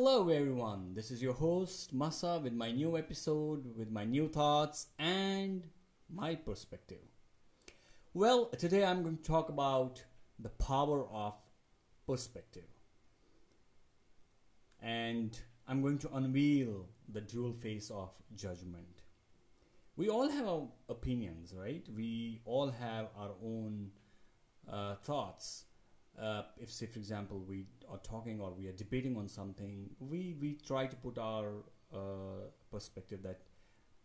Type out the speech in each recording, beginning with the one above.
Hello, everyone. This is your host, Masa, with my new episode, with my new thoughts and my perspective. Well, today I'm going to talk about the power of perspective. And I'm going to unveil the dual face of judgment. We all have our opinions, right? We all have our own uh, thoughts uh, if say for example we are talking or we are debating on something we we try to put our uh, perspective that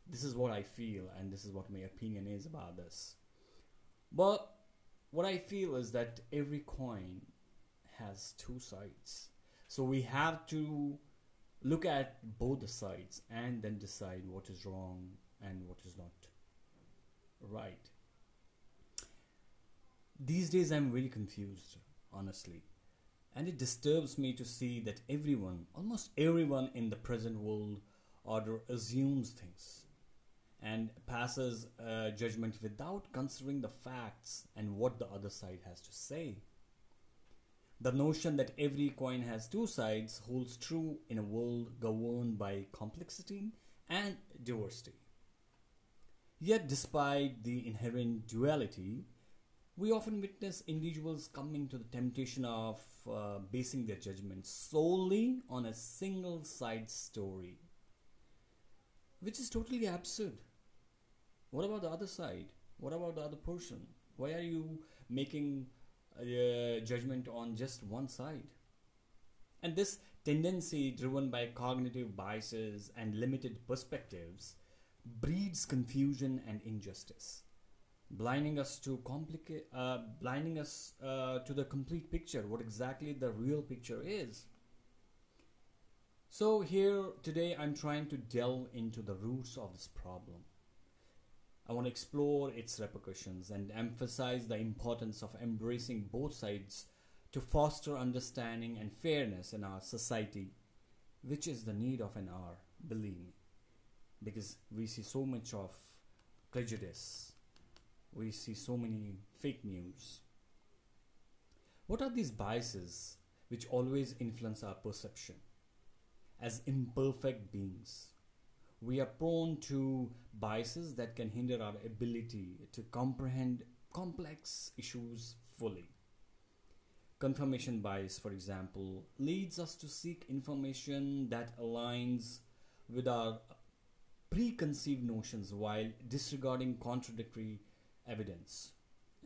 this is what i feel and this is what my opinion is about this. But what i feel is that every coin has two sides. So we have to look at both the sides and then decide what is wrong and what is not right. These days i'm very confused honestly. And it disturbs me to see that everyone, almost everyone in the present world order assumes things and passes judgment without considering the facts and what the other side has to say. The notion that every coin has two sides holds true in a world governed by complexity and diversity. Yet, despite the inherent duality, we often witness individuals coming to the temptation of uh, basing their judgment solely on a single side story, which is totally absurd. What about the other side? What about the other person? Why are you making a judgment on just one side? And this tendency, driven by cognitive biases and limited perspectives, breeds confusion and injustice blinding us to complicate uh, blinding us uh, to the complete picture what exactly the real picture is. So here today i'm trying to delve into the roots of this problem. I want to explore its repercussions and emphasize the importance of embracing both sides to foster understanding and fairness in our society which is the need of an hour believe me because we see so much of prejudice we see so many fake news. What are these biases which always influence our perception? As imperfect beings, we are prone to biases that can hinder our ability to comprehend complex issues fully. Confirmation bias, for example, leads us to seek information that aligns with our preconceived notions while disregarding contradictory evidence.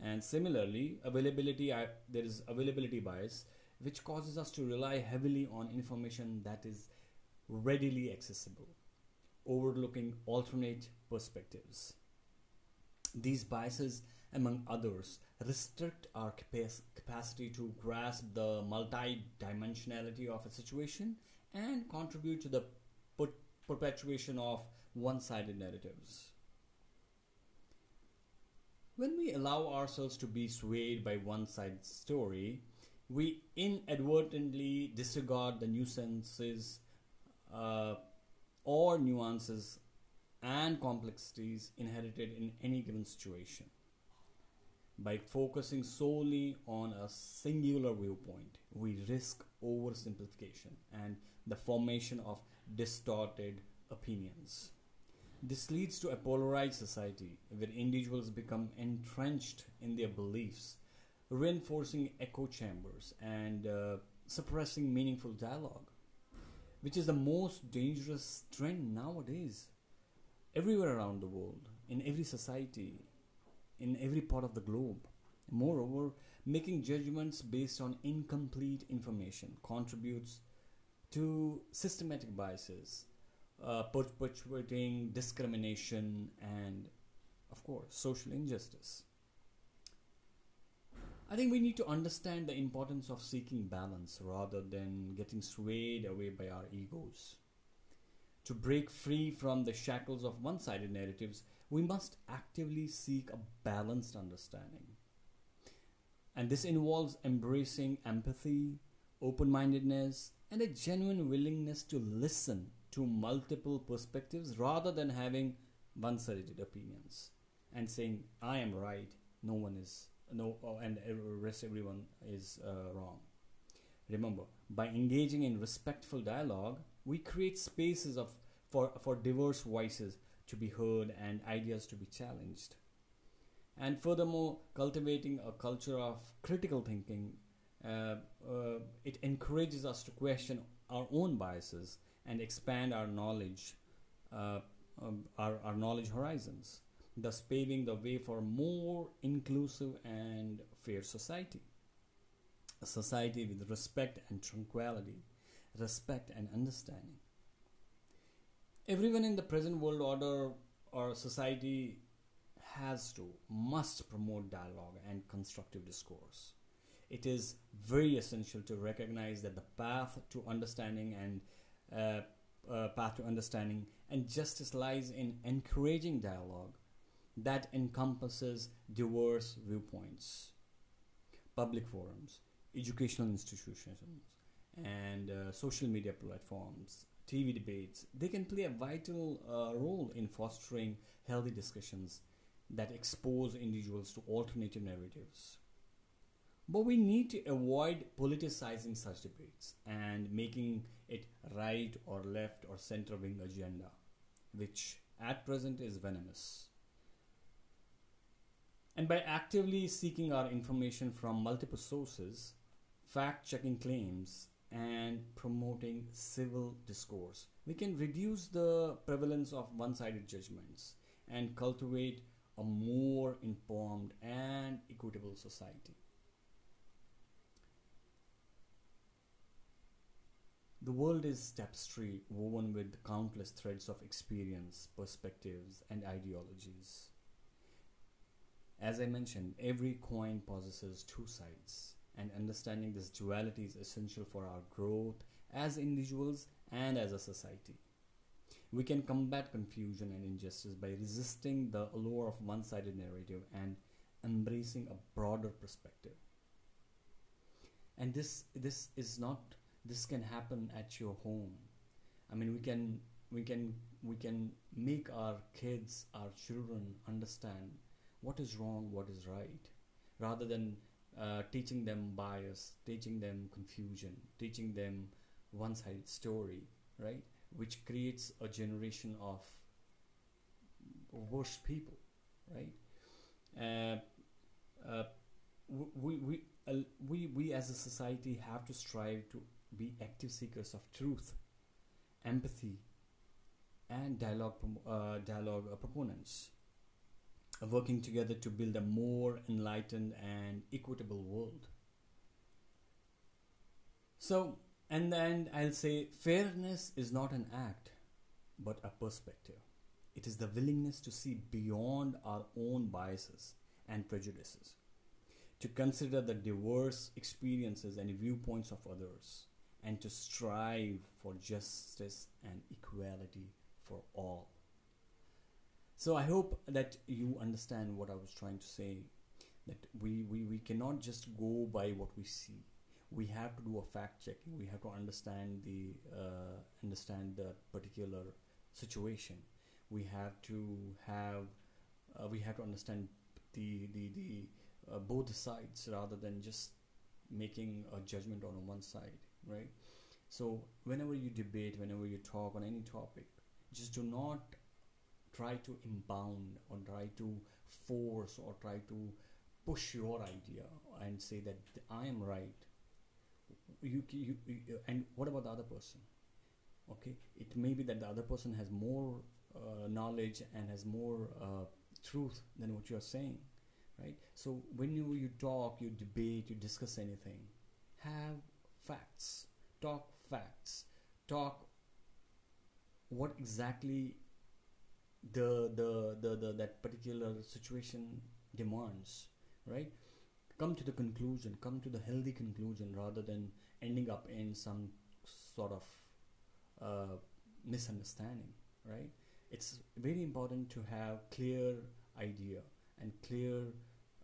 And similarly, availability there is availability bias, which causes us to rely heavily on information that is readily accessible, overlooking alternate perspectives. These biases, among others, restrict our capacity to grasp the multidimensionality of a situation and contribute to the perpetuation of one sided narratives. When we allow ourselves to be swayed by one side story, we inadvertently disregard the nuances uh, or nuances and complexities inherited in any given situation. By focusing solely on a singular viewpoint, we risk oversimplification and the formation of distorted opinions. This leads to a polarized society where individuals become entrenched in their beliefs, reinforcing echo chambers and uh, suppressing meaningful dialogue, which is the most dangerous trend nowadays. Everywhere around the world, in every society, in every part of the globe. Moreover, making judgments based on incomplete information contributes to systematic biases uh, perpetuating discrimination and, of course, social injustice. I think we need to understand the importance of seeking balance rather than getting swayed away by our egos. To break free from the shackles of one sided narratives, we must actively seek a balanced understanding. And this involves embracing empathy, open mindedness, and a genuine willingness to listen to multiple perspectives rather than having one sided opinions and saying, I am right, no one is, no, oh, and rest everyone is uh, wrong. Remember, by engaging in respectful dialogue, we create spaces of, for, for diverse voices to be heard and ideas to be challenged. And furthermore, cultivating a culture of critical thinking, uh, uh, it encourages us to question our own biases and expand our knowledge, uh, um, our, our knowledge horizons, thus paving the way for more inclusive and fair society. A society with respect and tranquility, respect and understanding. Everyone in the present world order or society has to, must promote dialogue and constructive discourse. It is very essential to recognize that the path to understanding and uh, uh, path to understanding and justice lies in encouraging dialogue that encompasses diverse viewpoints, public forums, educational institutions, and uh, social media platforms, TV debates. They can play a vital uh, role in fostering healthy discussions that expose individuals to alternative narratives. But we need to avoid politicizing such debates and making it right or left or center wing agenda, which at present is venomous. And by actively seeking our information from multiple sources, fact checking claims, and promoting civil discourse, we can reduce the prevalence of one sided judgments and cultivate a more informed and equitable society. The world is tapestry woven with countless threads of experience, perspectives, and ideologies. As I mentioned, every coin possesses two sides, and understanding this duality is essential for our growth as individuals and as a society. We can combat confusion and injustice by resisting the allure of one sided narrative and embracing a broader perspective. And this, this is not this can happen at your home. I mean we can we can we can make our kids our children understand what is wrong what is right rather than uh, teaching them bias teaching them confusion teaching them one-sided story right? Which creates a generation of worse people right? Uh, uh, we, we, uh, we, we as a society have to strive to be active seekers of truth, empathy, and dialogue, uh, dialogue uh, proponents, working together to build a more enlightened and equitable world. So, and then I'll say fairness is not an act, but a perspective. It is the willingness to see beyond our own biases and prejudices, to consider the diverse experiences and viewpoints of others, and to strive for justice and equality for all. So I hope that you understand what I was trying to say. That we, we, we cannot just go by what we see. We have to do a fact checking. We have to understand the uh, understand the particular situation. We have to have uh, we have to understand the the, the uh, both sides rather than just making a judgment on one side right? So whenever you debate whenever you talk on any topic just do not try to impound or try to force or try to push your idea and say that i am right. You, you, you and what about the other person? Okay? It may be that the other person has more uh, knowledge and has more uh, truth than what you are saying right? So when you, you talk you debate you discuss anything have facts. Talk facts. Talk what exactly the, the the the that particular situation demands right? Come to the conclusion come to the healthy conclusion rather than ending up in some sort of uh, misunderstanding right? It's very important to have clear idea and clear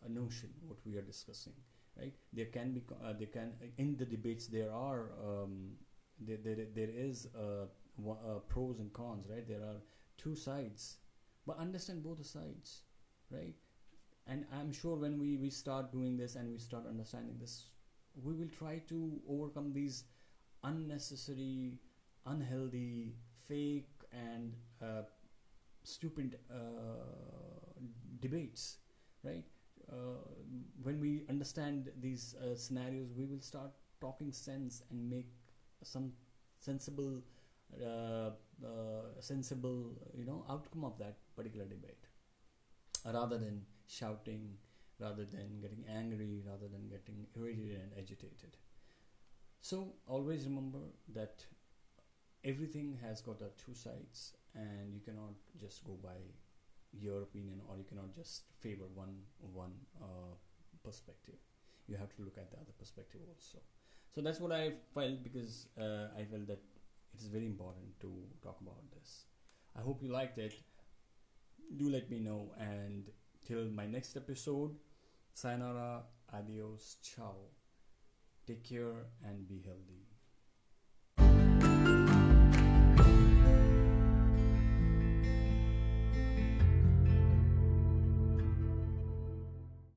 uh, notion what we are discussing right? There can be uh, there can in the debates there are um, there, there, there is uh, uh, pros and cons right? There are two sides. But understand both the sides right? And i'm sure when we, we start doing this and we start understanding this we will try to overcome these unnecessary, unhealthy, fake, and uh, stupid uh, debates, right? Uh, when we understand these uh, scenarios, we will start talking sense and make some sensible, uh, sensible, you know, outcome of that particular debate, rather than shouting, rather than getting angry, rather than getting irritated and agitated. So always remember that everything has got a two sides, and you cannot just go by your opinion, or you cannot just favor one one uh, perspective. You have to look at the other perspective also. So that's what I felt because uh, I felt that it is very important to talk about this. I hope you liked it. Do let me know, and till my next episode, sayonara, adios, ciao. Take care and be healthy.